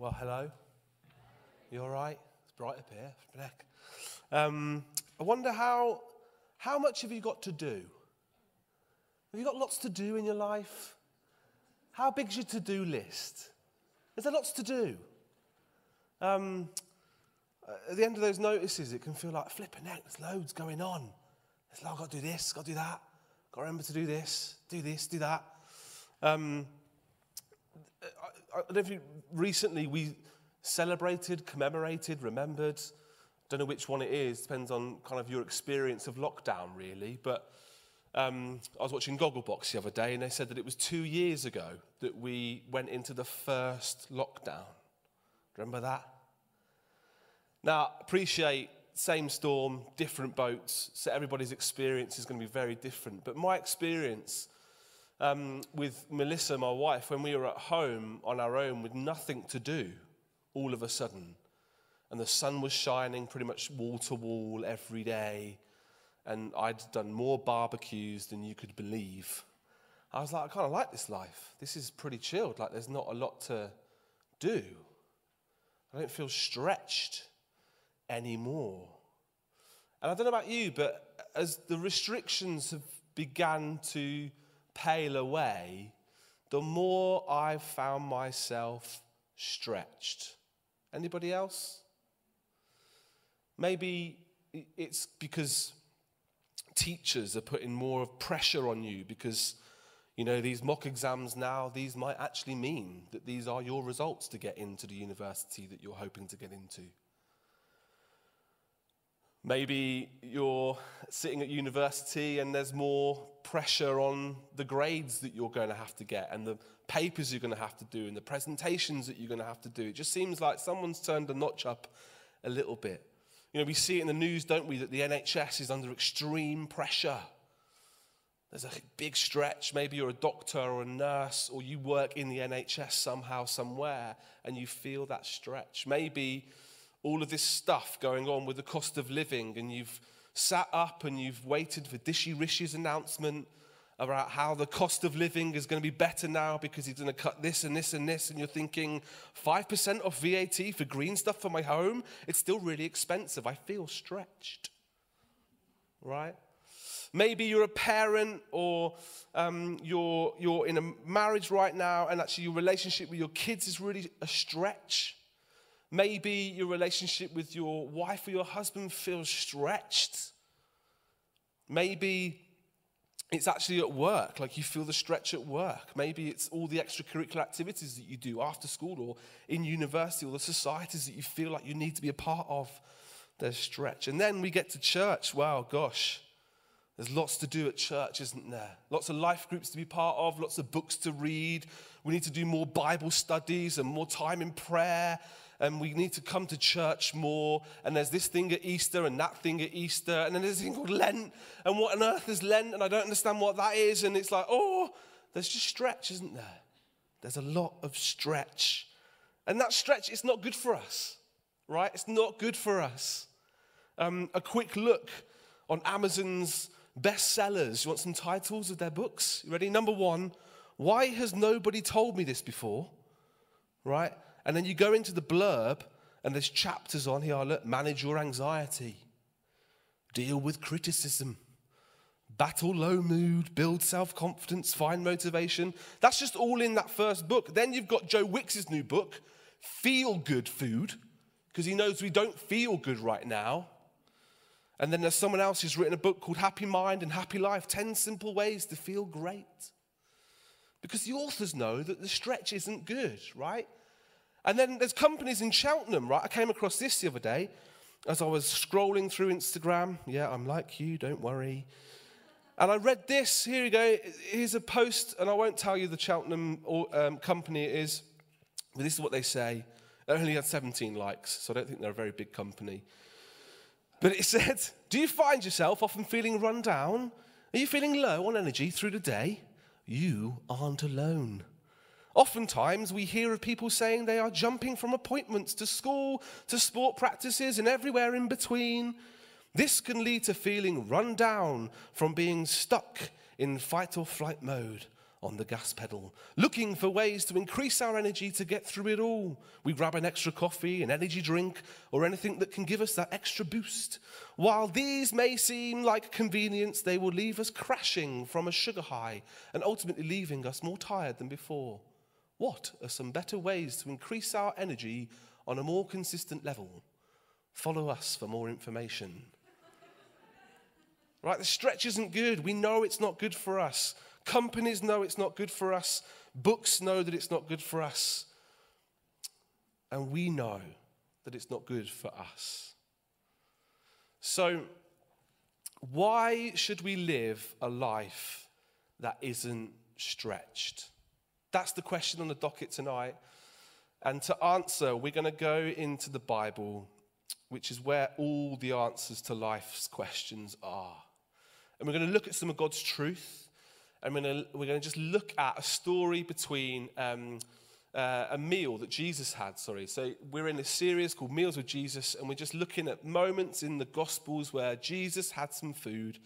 Well, hello. You all right? It's bright up here. Heck. Um, I wonder how, how much have you got to do? Have you got lots to do in your life? How big's your to do list? Is there lots to do? Um, at the end of those notices, it can feel like flipping out. There's loads going on. It's like, I've got to do this, got to do that, got to remember to do this, do this, do that. Um, I, don't know if you, recently we celebrated, commemorated, remembered. Don't know which one it is. Depends on kind of your experience of lockdown, really. But um, I was watching Gogglebox the other day, and they said that it was two years ago that we went into the first lockdown. Remember that? Now, appreciate same storm, different boats, so everybody's experience is going to be very different. But my experience um, with Melissa, my wife, when we were at home on our own with nothing to do, all of a sudden, and the sun was shining pretty much wall to wall every day, and I'd done more barbecues than you could believe. I was like, I kind of like this life. This is pretty chilled. Like, there's not a lot to do. I don't feel stretched anymore. And I don't know about you, but as the restrictions have begun to pale away, the more I've found myself stretched. Anybody else? Maybe it's because teachers are putting more of pressure on you because you know these mock exams now these might actually mean that these are your results to get into the university that you're hoping to get into Maybe you're sitting at university and there's more pressure on the grades that you're going to have to get and the papers you're going to have to do and the presentations that you're going to have to do. It just seems like someone's turned a notch up a little bit. You know, we see it in the news, don't we, that the NHS is under extreme pressure. There's a big stretch. Maybe you're a doctor or a nurse, or you work in the NHS somehow, somewhere, and you feel that stretch. Maybe all of this stuff going on with the cost of living, and you've sat up and you've waited for Dishy Rishi's announcement about how the cost of living is going to be better now because he's going to cut this and this and this, and you're thinking 5% off VAT for green stuff for my home, it's still really expensive. I feel stretched. Right? Maybe you're a parent or um, you're, you're in a marriage right now, and actually your relationship with your kids is really a stretch. Maybe your relationship with your wife or your husband feels stretched. Maybe it's actually at work, like you feel the stretch at work. Maybe it's all the extracurricular activities that you do after school or in university or the societies that you feel like you need to be a part of. There's stretch. And then we get to church. Wow, gosh. There's lots to do at church, isn't there? Lots of life groups to be part of, lots of books to read. We need to do more Bible studies and more time in prayer and we need to come to church more. And there's this thing at Easter and that thing at Easter. And then there's this thing called Lent. And what on earth is Lent? And I don't understand what that is. And it's like, oh, there's just stretch, isn't there? There's a lot of stretch. And that stretch is not good for us, right? It's not good for us. Um, a quick look on Amazon's bestsellers. You want some titles of their books? You ready? Number one, Why Has Nobody Told Me This Before? Right? And then you go into the blurb, and there's chapters on here look, manage your anxiety, deal with criticism, battle low mood, build self confidence, find motivation. That's just all in that first book. Then you've got Joe Wicks's new book, Feel Good Food, because he knows we don't feel good right now. And then there's someone else who's written a book called Happy Mind and Happy Life 10 Simple Ways to Feel Great. Because the authors know that the stretch isn't good, right? And then there's companies in Cheltenham, right? I came across this the other day as I was scrolling through Instagram. Yeah, I'm like you, don't worry. And I read this. Here you go. Here's a post, and I won't tell you the Cheltenham um, company it is, but this is what they say. It only had 17 likes, so I don't think they're a very big company. But it said, Do you find yourself often feeling run down? Are you feeling low on energy through the day? You aren't alone. Oftentimes, we hear of people saying they are jumping from appointments to school, to sport practices, and everywhere in between. This can lead to feeling run down from being stuck in fight or flight mode. on the gas pedal, looking for ways to increase our energy to get through it all. We grab an extra coffee, an energy drink, or anything that can give us that extra boost. While these may seem like convenience, they will leave us crashing from a sugar high and ultimately leaving us more tired than before. What are some better ways to increase our energy on a more consistent level? Follow us for more information. right, the stretch isn't good. We know it's not good for us. Companies know it's not good for us. Books know that it's not good for us. And we know that it's not good for us. So, why should we live a life that isn't stretched? That's the question on the docket tonight. And to answer, we're going to go into the Bible, which is where all the answers to life's questions are. And we're going to look at some of God's truth and we're going to, we're going to just look at a story between um, uh, a meal that Jesus had. Sorry. So we're in a series called Meals with Jesus, and we're just looking at moments in the Gospels where Jesus had some food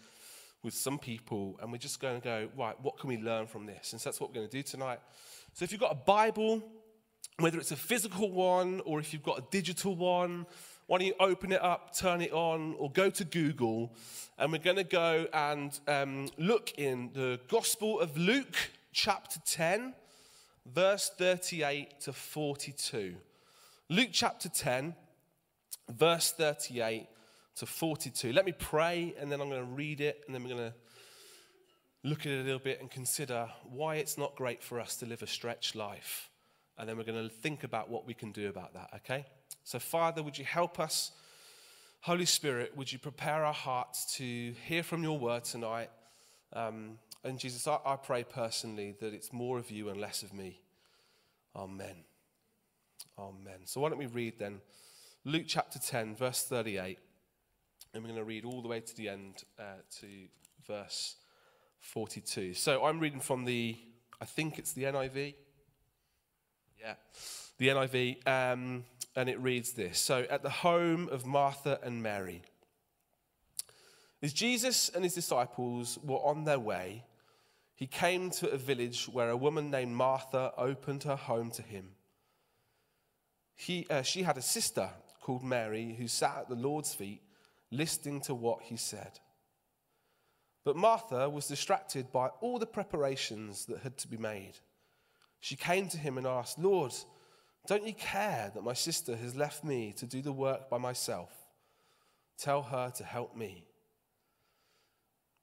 with some people, and we're just going to go, right, what can we learn from this? And so that's what we're going to do tonight. So if you've got a Bible, whether it's a physical one or if you've got a digital one, why don't you open it up, turn it on, or go to Google, and we're going to go and um, look in the Gospel of Luke, chapter 10, verse 38 to 42. Luke chapter 10, verse 38 to 42. Let me pray, and then I'm going to read it, and then we're going to look at it a little bit and consider why it's not great for us to live a stretched life. And then we're going to think about what we can do about that, okay? So, Father, would you help us? Holy Spirit, would you prepare our hearts to hear from your word tonight? Um, and Jesus, I, I pray personally that it's more of you and less of me. Amen. Amen. So, why don't we read then Luke chapter 10, verse 38, and we're going to read all the way to the end uh, to verse 42. So, I'm reading from the, I think it's the NIV. Yeah, the NIV. Um, and it reads this So, at the home of Martha and Mary, as Jesus and his disciples were on their way, he came to a village where a woman named Martha opened her home to him. He, uh, she had a sister called Mary who sat at the Lord's feet listening to what he said. But Martha was distracted by all the preparations that had to be made. She came to him and asked, Lord, don't you care that my sister has left me to do the work by myself? Tell her to help me.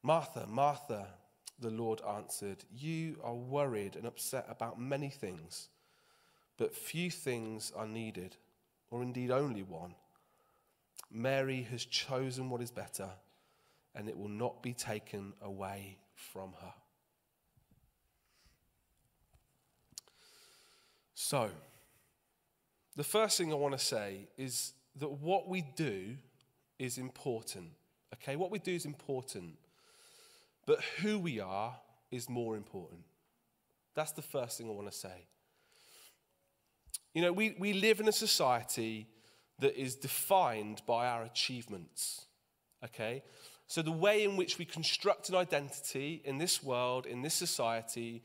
Martha, Martha, the Lord answered, You are worried and upset about many things, but few things are needed, or indeed only one. Mary has chosen what is better, and it will not be taken away from her. So, the first thing I want to say is that what we do is important. Okay, what we do is important, but who we are is more important. That's the first thing I want to say. You know, we, we live in a society that is defined by our achievements. Okay? So, the way in which we construct an identity in this world, in this society,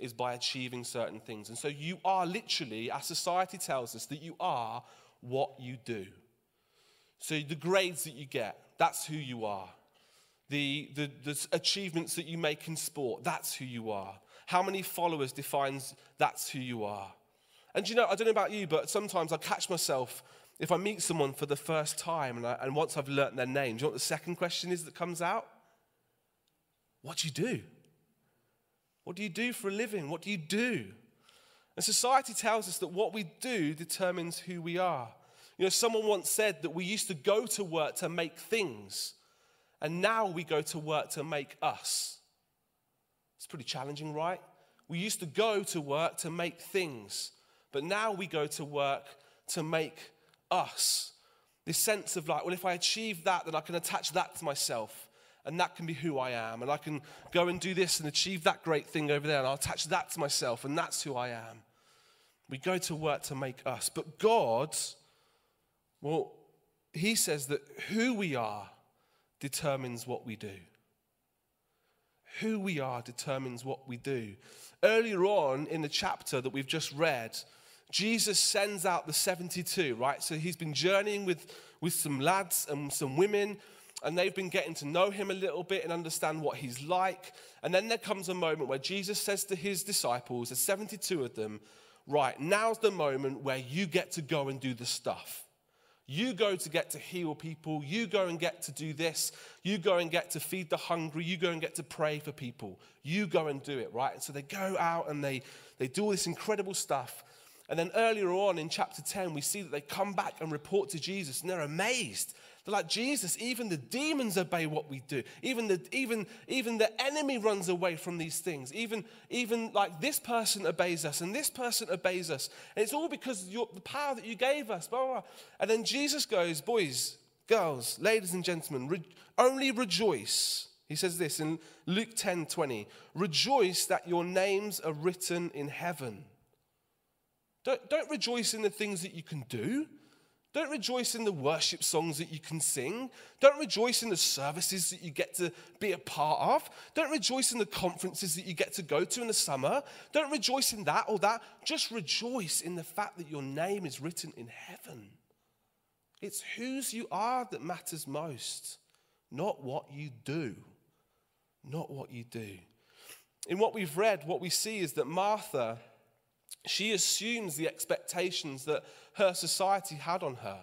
is by achieving certain things. And so you are literally, our society tells us, that you are what you do. So the grades that you get, that's who you are. The, the, the achievements that you make in sport, that's who you are. How many followers defines that's who you are. And you know, I don't know about you, but sometimes I catch myself if I meet someone for the first time and, I, and once I've learnt their name, do you know what the second question is that comes out? What do you do? What do you do for a living? What do you do? And society tells us that what we do determines who we are. You know, someone once said that we used to go to work to make things, and now we go to work to make us. It's pretty challenging, right? We used to go to work to make things, but now we go to work to make us. This sense of like, well, if I achieve that, then I can attach that to myself and that can be who I am. And I can go and do this and achieve that great thing over there, and I'll attach that to myself, and that's who I am. We go to work to make us. But God, well, He says that who we are determines what we do. Who we are determines what we do. Earlier on in the chapter that we've just read, Jesus sends out the 72, right? So he's been journeying with, with some lads and some women, and they've been getting to know him a little bit and understand what he's like. And then there comes a moment where Jesus says to his disciples, there's 72 of them, right, now's the moment where you get to go and do the stuff. You go to get to heal people. You go and get to do this. You go and get to feed the hungry. You go and get to pray for people. You go and do it, right? And so they go out and they, they do all this incredible stuff. And then earlier on in chapter 10, we see that they come back and report to Jesus and they're amazed. They're like, Jesus, even the demons obey what we do. Even the, even, even the enemy runs away from these things. Even, even like this person obeys us and this person obeys us. And it's all because of the power that you gave us. Blah, blah, blah. And then Jesus goes, boys, girls, ladies and gentlemen, re- only rejoice. He says this in Luke 10 20. Rejoice that your names are written in heaven. Don't, don't rejoice in the things that you can do. Don't rejoice in the worship songs that you can sing. Don't rejoice in the services that you get to be a part of. Don't rejoice in the conferences that you get to go to in the summer. Don't rejoice in that or that. Just rejoice in the fact that your name is written in heaven. It's whose you are that matters most, not what you do. Not what you do. In what we've read, what we see is that Martha she assumes the expectations that her society had on her.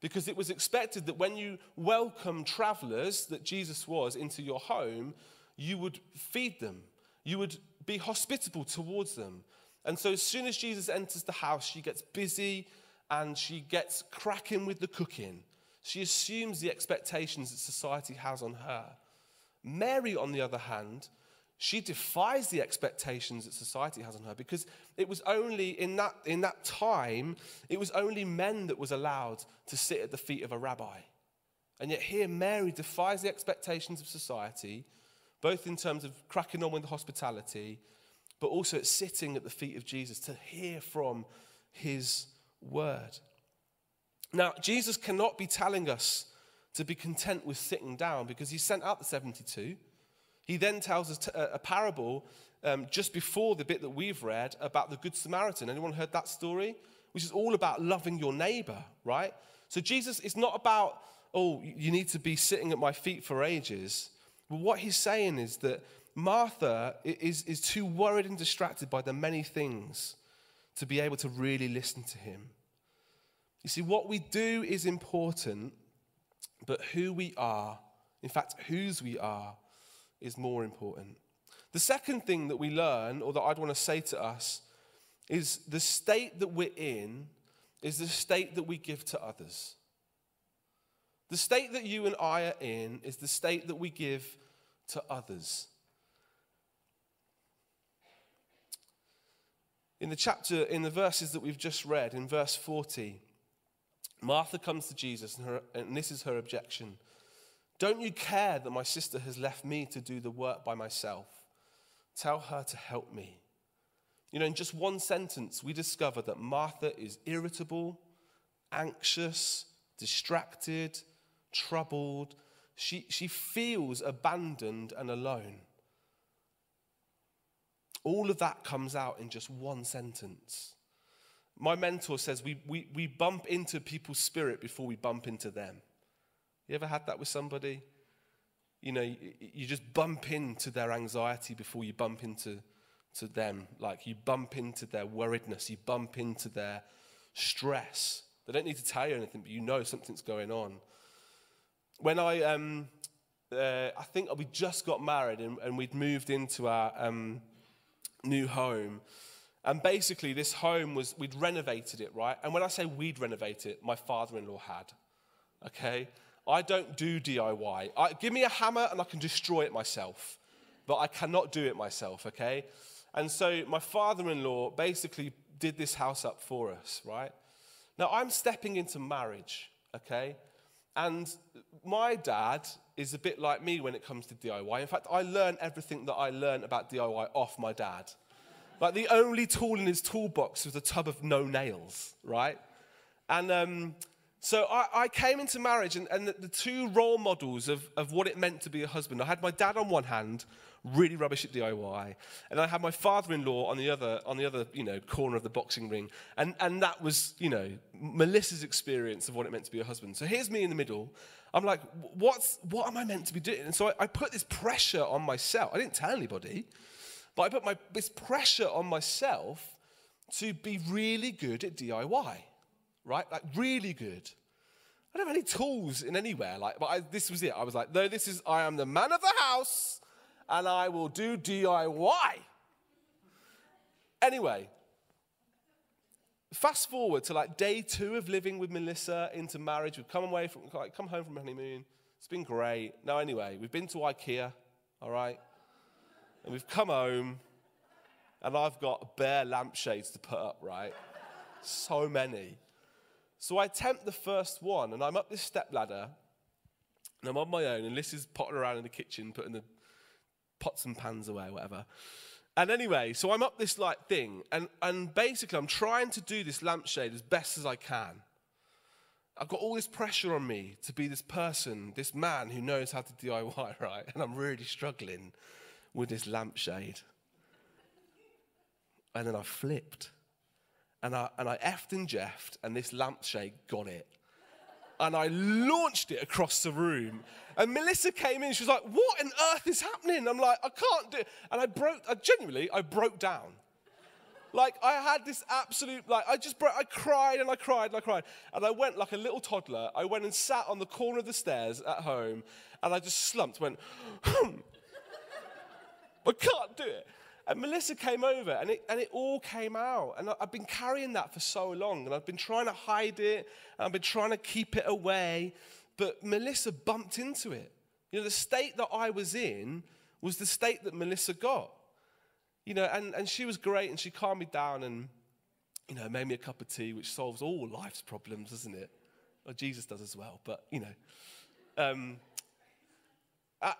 Because it was expected that when you welcome travelers, that Jesus was, into your home, you would feed them, you would be hospitable towards them. And so, as soon as Jesus enters the house, she gets busy and she gets cracking with the cooking. She assumes the expectations that society has on her. Mary, on the other hand, she defies the expectations that society has on her because it was only in that, in that time, it was only men that was allowed to sit at the feet of a rabbi. And yet here, Mary defies the expectations of society, both in terms of cracking on with the hospitality, but also at sitting at the feet of Jesus to hear from his word. Now, Jesus cannot be telling us to be content with sitting down because he sent out the 72 he then tells us a parable um, just before the bit that we've read about the Good Samaritan. Anyone heard that story? Which is all about loving your neighbor, right? So Jesus is not about, oh, you need to be sitting at my feet for ages. But what he's saying is that Martha is, is too worried and distracted by the many things to be able to really listen to him. You see, what we do is important, but who we are, in fact, whose we are, is more important. The second thing that we learn, or that I'd want to say to us, is the state that we're in is the state that we give to others. The state that you and I are in is the state that we give to others. In the chapter, in the verses that we've just read, in verse 40, Martha comes to Jesus, and, her, and this is her objection. Don't you care that my sister has left me to do the work by myself? Tell her to help me. You know, in just one sentence, we discover that Martha is irritable, anxious, distracted, troubled. She, she feels abandoned and alone. All of that comes out in just one sentence. My mentor says we, we, we bump into people's spirit before we bump into them. You ever had that with somebody? You know, you, just bump into their anxiety before you bump into to them. Like you bump into their worriedness, you bump into their stress. They don't need to tell you anything, but you know something's going on. When I, um, uh, I think we just got married and, and we'd moved into our um, new home. And basically, this home was, we'd renovated it, right? And when I say we'd renovate it, my father in law had. Okay? I don't do DIY. I, give me a hammer and I can destroy it myself, but I cannot do it myself, okay? And so my father in law basically did this house up for us, right? Now I'm stepping into marriage, okay? And my dad is a bit like me when it comes to DIY. In fact, I learned everything that I learned about DIY off my dad. Like the only tool in his toolbox was a tub of no nails, right? And um, So I, I came into marriage, and, and the, the two role models of, of what it meant to be a husband. I had my dad on one hand, really rubbish at DIY, and I had my father-in-law on the other, on the other, you know, corner of the boxing ring, and and that was, you know, Melissa's experience of what it meant to be a husband. So here's me in the middle. I'm like, what's what am I meant to be doing? And so I, I put this pressure on myself. I didn't tell anybody, but I put my this pressure on myself to be really good at DIY right? Like really good. I don't have any tools in anywhere. Like, but I, this was it. I was like, no, this is I am the man of the house, and I will do DIY. Anyway, fast forward to like day two of living with Melissa into marriage. We've come away from, like, come home from honeymoon. It's been great. Now, anyway, we've been to IKEA, all right, and we've come home, and I've got bare lampshades to put up, right? So many. So I attempt the first one, and I'm up this step ladder, and I'm on my own, and Liz is potting around in the kitchen, putting the pots and pans away, whatever. And anyway, so I'm up this like thing, and, and basically I'm trying to do this lampshade as best as I can. I've got all this pressure on me to be this person, this man who knows how to DIY, right? And I'm really struggling with this lampshade. And then I flipped and I, and I effed and jeffed, and this lampshade got it. And I launched it across the room. And Melissa came in, she was like, What on earth is happening? I'm like, I can't do it. And I broke, I genuinely, I broke down. Like, I had this absolute, like, I just broke, I cried and I cried and I cried. And I went like a little toddler. I went and sat on the corner of the stairs at home, and I just slumped, went, hmm. I can't do it. And Melissa came over and it, and it all came out. And I've been carrying that for so long and I've been trying to hide it and I've been trying to keep it away. But Melissa bumped into it. You know, the state that I was in was the state that Melissa got. You know, and, and she was great and she calmed me down and, you know, made me a cup of tea, which solves all life's problems, doesn't it? Well, Jesus does as well, but, you know. Um,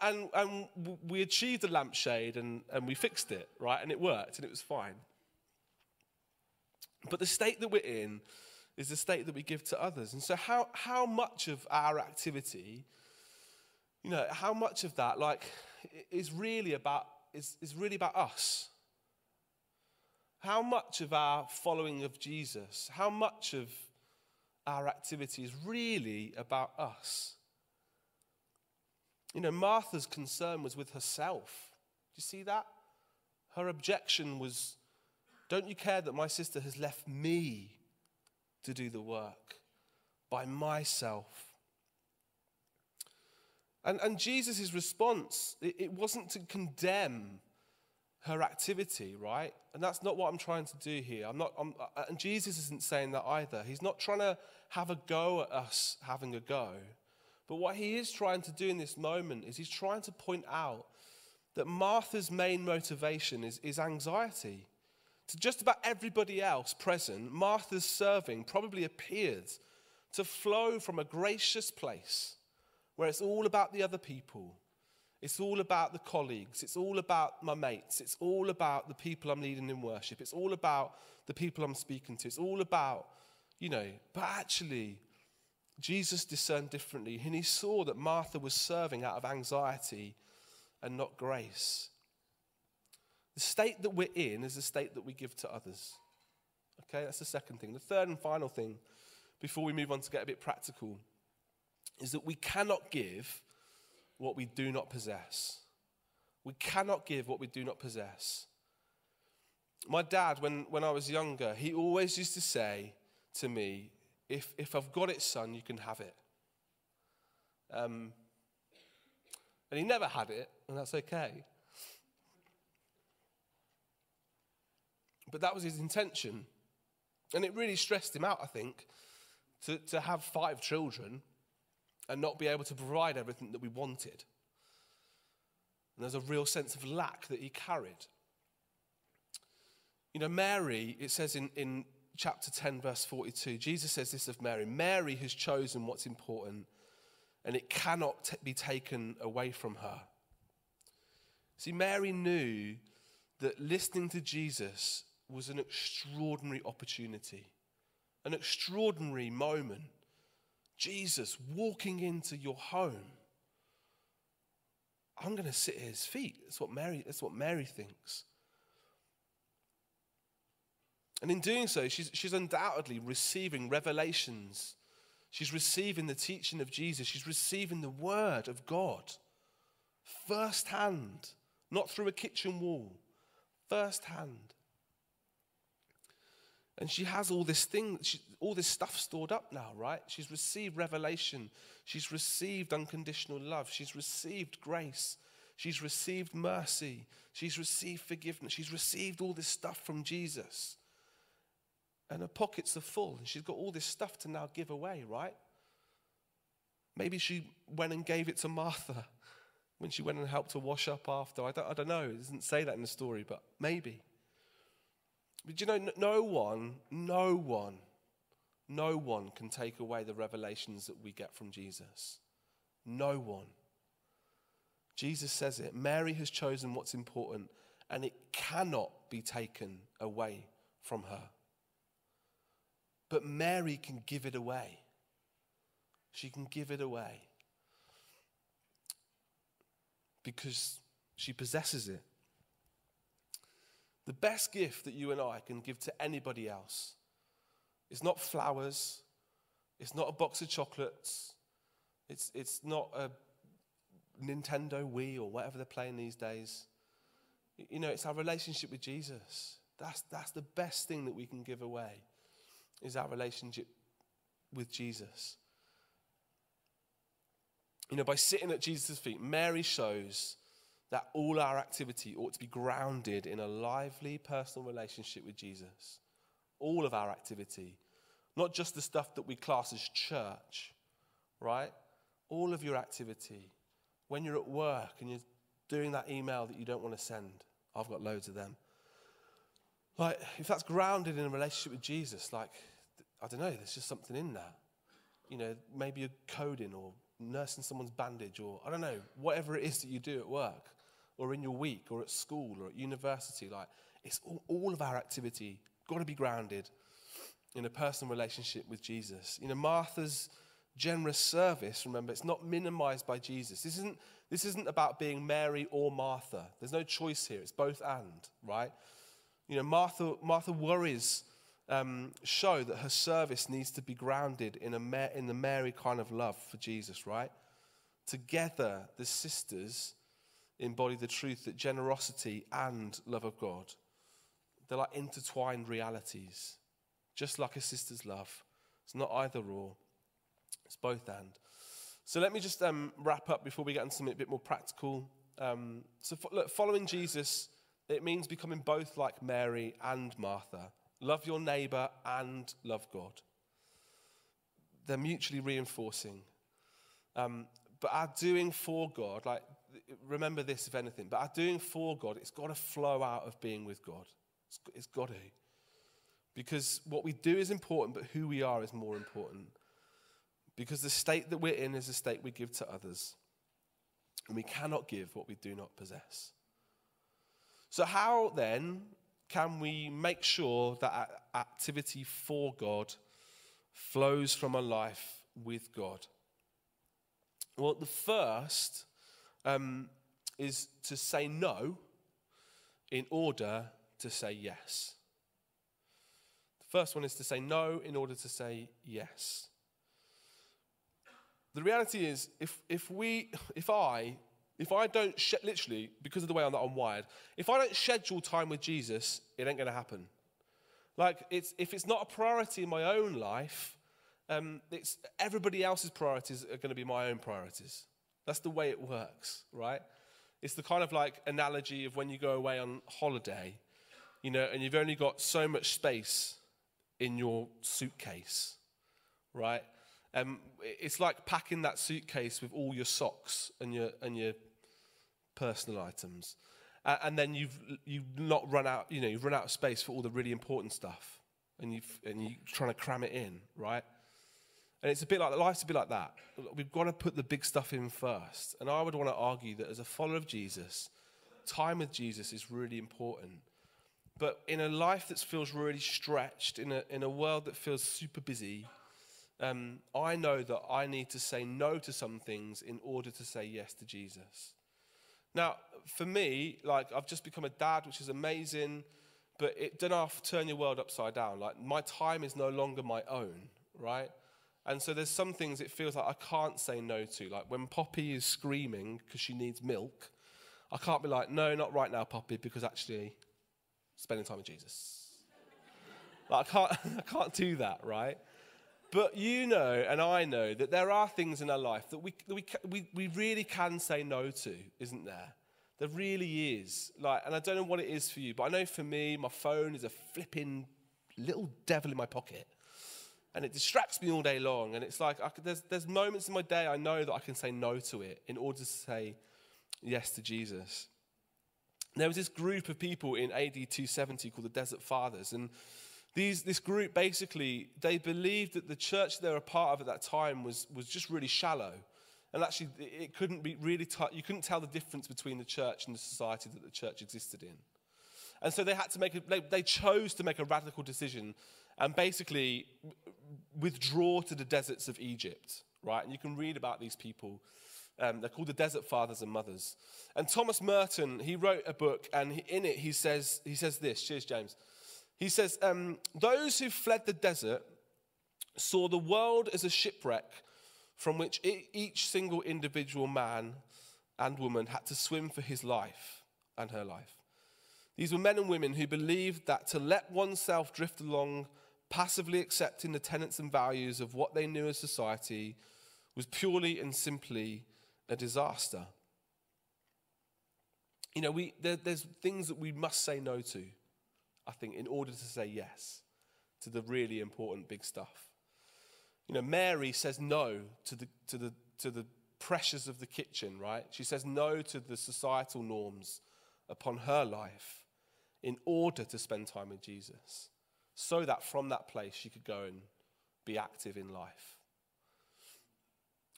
and, and we achieved the lampshade and, and we fixed it, right? And it worked and it was fine. But the state that we're in is the state that we give to others. And so, how, how much of our activity, you know, how much of that, like, is really about, is, is really about us? How much of our following of Jesus, how much of our activity is really about us? You know, Martha's concern was with herself. Do you see that? Her objection was, Don't you care that my sister has left me to do the work by myself? And, and Jesus' response, it, it wasn't to condemn her activity, right? And that's not what I'm trying to do here. I'm not, I'm, uh, and Jesus isn't saying that either. He's not trying to have a go at us having a go. But what he is trying to do in this moment is he's trying to point out that Martha's main motivation is, is anxiety. To just about everybody else present, Martha's serving probably appeared to flow from a gracious place where it's all about the other people. It's all about the colleagues. It's all about my mates. It's all about the people I'm leading in worship. It's all about the people I'm speaking to. It's all about, you know, but actually, Jesus discerned differently, and he saw that Martha was serving out of anxiety and not grace. The state that we're in is the state that we give to others. Okay, that's the second thing. The third and final thing, before we move on to get a bit practical, is that we cannot give what we do not possess. We cannot give what we do not possess. My dad, when, when I was younger, he always used to say to me, if, if I've got it, son, you can have it. Um, and he never had it, and that's okay. But that was his intention. And it really stressed him out, I think, to, to have five children and not be able to provide everything that we wanted. And there's a real sense of lack that he carried. You know, Mary, it says in, in chapter 10, verse 42, Jesus says this of Mary Mary has chosen what's important, and it cannot t- be taken away from her. See, Mary knew that listening to Jesus was an extraordinary opportunity, an extraordinary moment Jesus walking into your home, I'm going to sit at his feet. That's what Mary, that's what Mary thinks. And in doing so, she's, she's undoubtedly receiving revelations. She's receiving the teaching of Jesus. She's receiving the word of God firsthand, not through a kitchen wall, firsthand. And she has all this thing, she, all this stuff stored up now, right? She's received revelation. She's received unconditional love. She's received grace. She's received mercy. She's received forgiveness. She's received all this stuff from Jesus. And her pockets are full. And she's got all this stuff to now give away, right? Maybe she went and gave it to Martha when she went and helped her wash up after. I don't, I don't know. It doesn't say that in the story, but maybe. But you know, no one, no one, no one can take away the revelations that we get from Jesus. No one. Jesus says it. Mary has chosen what's important, and it cannot be taken away from her. But Mary can give it away. She can give it away because she possesses it. The best gift that you and I can give to anybody else is not flowers, it's not a box of chocolates, it's, it's not a Nintendo Wii or whatever they're playing these days. You know, it's our relationship with Jesus. That's, that's the best thing that we can give away, is our relationship with Jesus. You know, by sitting at Jesus' feet, Mary shows that all our activity ought to be grounded in a lively personal relationship with Jesus. All of our activity, not just the stuff that we class as church, right? All of your activity. When you're at work and you're doing that email that you don't want to send, I've got loads of them. Like, if that's grounded in a relationship with Jesus, like, I don't know, there's just something in that. You know, maybe you're coding or nursing someone's bandage or I don't know, whatever it is that you do at work or in your week or at school or at university. Like, it's all, all of our activity got to be grounded in a personal relationship with Jesus. You know, Martha's generous service, remember, it's not minimized by Jesus. This isn't, this isn't about being Mary or Martha. There's no choice here. It's both and, right? You know, Martha, Martha worries um, show that her service needs to be grounded in, a, in the Mary kind of love for Jesus, right? Together, the sisters embody the truth that generosity and love of God, they're like intertwined realities, just like a sister's love. It's not either or, it's both and. So let me just um, wrap up before we get into something a bit more practical. Um, so, fo- look, following Jesus, it means becoming both like Mary and Martha. Love your neighbor and love God. They're mutually reinforcing. Um, but our doing for God, like remember this if anything, but our doing for God, it's got to flow out of being with God. It's, it's got to. Because what we do is important, but who we are is more important. Because the state that we're in is a state we give to others. And we cannot give what we do not possess. So, how then can we make sure that activity for God flows from a life with God? Well, the first um, is to say no in order to say yes. The first one is to say no in order to say yes. The reality is, if, if we, if I, if I don't, sh- literally, because of the way I'm, I'm wired, if I don't schedule time with Jesus, it ain't going to happen. Like, it's, if it's not a priority in my own life, um, it's, everybody else's priorities are going to be my own priorities. That's the way it works, right? It's the kind of like analogy of when you go away on holiday, you know, and you've only got so much space in your suitcase, right? Um, it's like packing that suitcase with all your socks and your and your personal items, uh, and then you've you've not run out. You know, you've run out of space for all the really important stuff, and you've and you're trying to cram it in, right? And it's a bit like life's a bit like that. We've got to put the big stuff in first. And I would want to argue that as a follower of Jesus, time with Jesus is really important. But in a life that feels really stretched, in a, in a world that feels super busy, um, I know that I need to say no to some things in order to say yes to Jesus. Now, for me, like I've just become a dad, which is amazing, but it doesn't have to turn your world upside down. Like my time is no longer my own, right? And so there's some things it feels like I can't say no to. Like when Poppy is screaming because she needs milk, I can't be like, no, not right now, Poppy, because actually, spending time with Jesus. like I can't, I can't do that, right? But you know, and I know that there are things in our life that we, that we, we, we really can say no to, isn't there? There really is. Like, and I don't know what it is for you, but I know for me, my phone is a flipping little devil in my pocket. And it distracts me all day long. And it's like, could, there's, there's moments in my day I know that I can say no to it in order to say yes to Jesus. There was this group of people in AD 270 called the Desert Fathers. And these, this group basically, they believed that the church they were a part of at that time was, was just really shallow. And actually, it couldn't be really, t- you couldn't tell the difference between the church and the society that the church existed in. And so they had to make, a, they, they chose to make a radical decision and basically withdraw to the deserts of Egypt, right? And you can read about these people. Um, they're called the Desert Fathers and Mothers. And Thomas Merton, he wrote a book, and he, in it he says, he says this. Cheers, James. He says, um, Those who fled the desert saw the world as a shipwreck from which each single individual man and woman had to swim for his life and her life. These were men and women who believed that to let oneself drift along, passively accepting the tenets and values of what they knew as society, was purely and simply a disaster. You know, we, there, there's things that we must say no to. I think, in order to say yes to the really important big stuff. You know, Mary says no to the, to the, to the pressures of the kitchen, right? She says no to the societal norms upon her life in order to spend time with Jesus, so that from that place she could go and be active in life.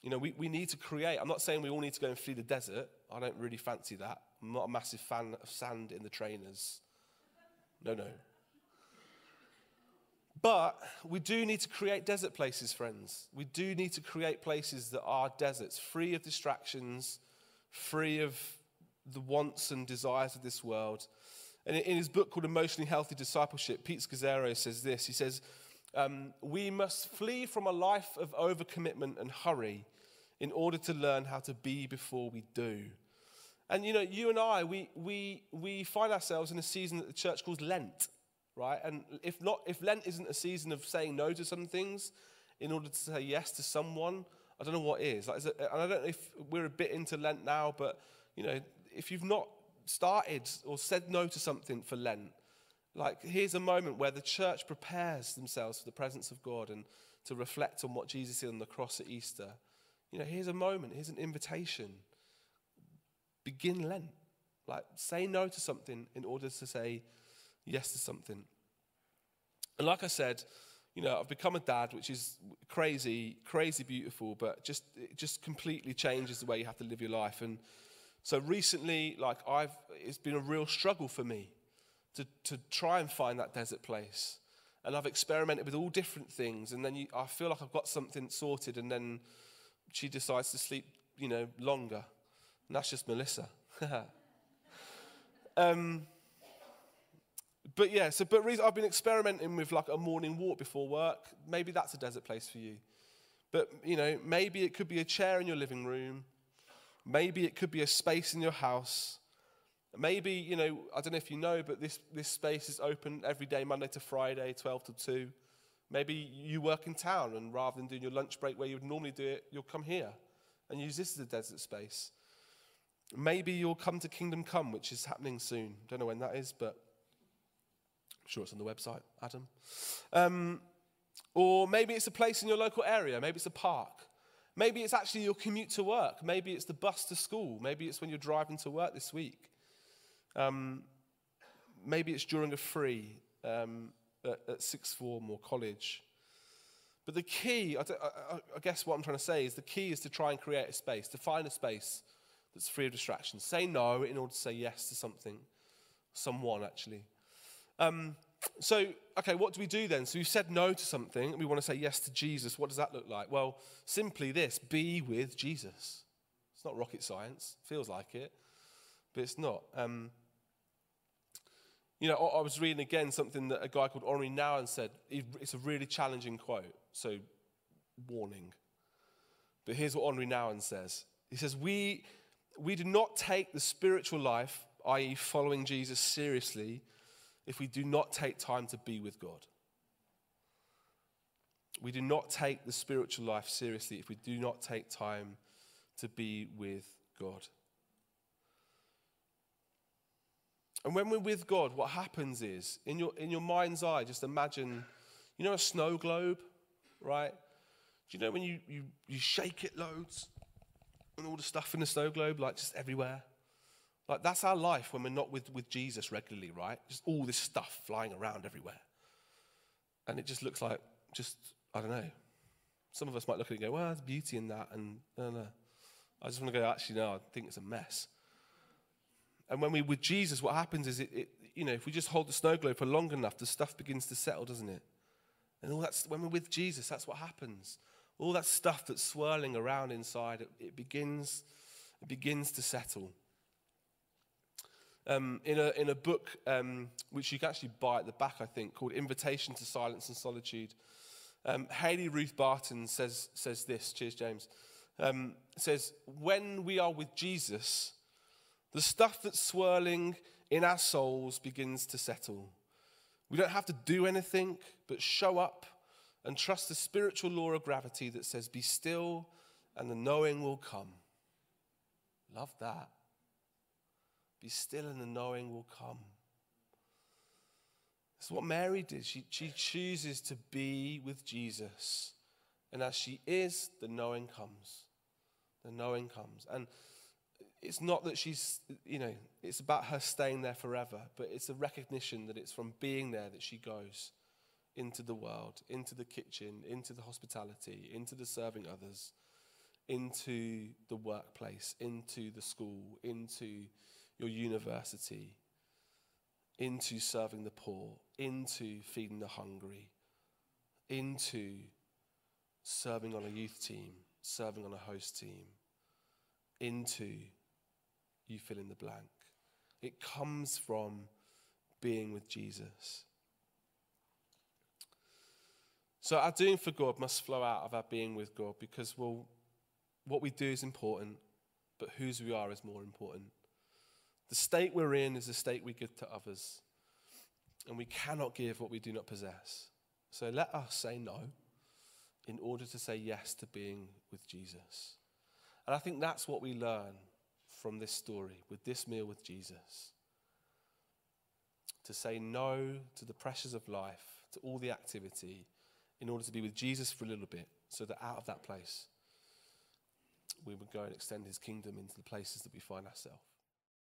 You know, we, we need to create. I'm not saying we all need to go and flee the desert. I don't really fancy that. I'm not a massive fan of sand in the trainers. No, no. But we do need to create desert places, friends. We do need to create places that are deserts, free of distractions, free of the wants and desires of this world. And in his book called Emotionally Healthy Discipleship, Pete Scazzero says this. He says, um, We must flee from a life of overcommitment and hurry in order to learn how to be before we do. And you know, you and I, we, we, we find ourselves in a season that the church calls Lent, right? And if, not, if Lent isn't a season of saying no to some things in order to say yes to someone, I don't know what is. Like, is it, and I don't know if we're a bit into Lent now, but you know, if you've not started or said no to something for Lent, like here's a moment where the church prepares themselves for the presence of God and to reflect on what Jesus did on the cross at Easter. You know, here's a moment, here's an invitation begin Lent. Like, say no to something in order to say yes to something. And like I said, you know, I've become a dad, which is crazy, crazy beautiful, but just it just completely changes the way you have to live your life. And so recently, like I've, it's been a real struggle for me to to try and find that desert place. And I've experimented with all different things, and then you, I feel like I've got something sorted, and then she decides to sleep, you know, longer. And that's just Melissa. um, but yeah, so but I've been experimenting with like a morning walk before work. Maybe that's a desert place for you. But you know, maybe it could be a chair in your living room. Maybe it could be a space in your house. Maybe, you know, I don't know if you know, but this, this space is open every day, Monday to Friday, 12 to 2. Maybe you work in town, and rather than doing your lunch break where you would normally do it, you'll come here and use this as a desert space. Maybe you'll come to Kingdom Come, which is happening soon. Don't know when that is, but I'm sure it's on the website, Adam. Um, or maybe it's a place in your local area. Maybe it's a park. Maybe it's actually your commute to work. Maybe it's the bus to school. Maybe it's when you're driving to work this week. Um, maybe it's during a free um, at, at sixth form or college. But the key, I, I, I guess what I'm trying to say is the key is to try and create a space, to find a space that's free of distractions. Say no in order to say yes to something, someone actually. Um, so, okay, what do we do then? So we've said no to something and we want to say yes to Jesus. What does that look like? Well, simply this be with Jesus. It's not rocket science, feels like it, but it's not. Um, you know, I was reading again something that a guy called Henri Nouwen said. It's a really challenging quote, so warning. But here's what Henri Nouwen says He says, we, we do not take the spiritual life, i.e., following Jesus, seriously if we do not take time to be with God. We do not take the spiritual life seriously if we do not take time to be with God. And when we're with God, what happens is, in your, in your mind's eye, just imagine, you know, a snow globe, right? Do you know when you, you, you shake it loads and all the stuff in the snow globe, like just everywhere? Like that's our life when we're not with, with Jesus regularly, right? Just all this stuff flying around everywhere. And it just looks like just, I don't know. Some of us might look at it and go, well, there's beauty in that. And no, no. I just want to go, actually, no, I think it's a mess. And when we're with Jesus, what happens is, it, it, you know, if we just hold the snow globe for long enough, the stuff begins to settle, doesn't it? And all that's, when we're with Jesus, that's what happens. All that stuff that's swirling around inside, it, it begins, it begins to settle. Um, in, a, in a book um, which you can actually buy at the back, I think, called Invitation to Silence and Solitude, um, Haley Ruth Barton says, says this. Cheers, James. Um, says, When we are with Jesus, the stuff that's swirling in our souls begins to settle. We don't have to do anything but show up and trust the spiritual law of gravity that says, Be still and the knowing will come. Love that. Be still and the knowing will come. That's what Mary did. She, she chooses to be with Jesus. And as she is, the knowing comes. The knowing comes. And it's not that she's, you know, it's about her staying there forever, but it's a recognition that it's from being there that she goes into the world, into the kitchen, into the hospitality, into the serving others, into the workplace, into the school, into your university, into serving the poor, into feeding the hungry, into serving on a youth team, serving on a host team, into you fill in the blank. It comes from being with Jesus. So our doing for God must flow out of our being with God because, well, what we do is important, but whose we are is more important. The state we're in is the state we give to others. And we cannot give what we do not possess. So let us say no in order to say yes to being with Jesus. And I think that's what we learn from this story, with this meal with Jesus. To say no to the pressures of life, to all the activity, in order to be with Jesus for a little bit, so that out of that place, we would go and extend his kingdom into the places that we find ourselves.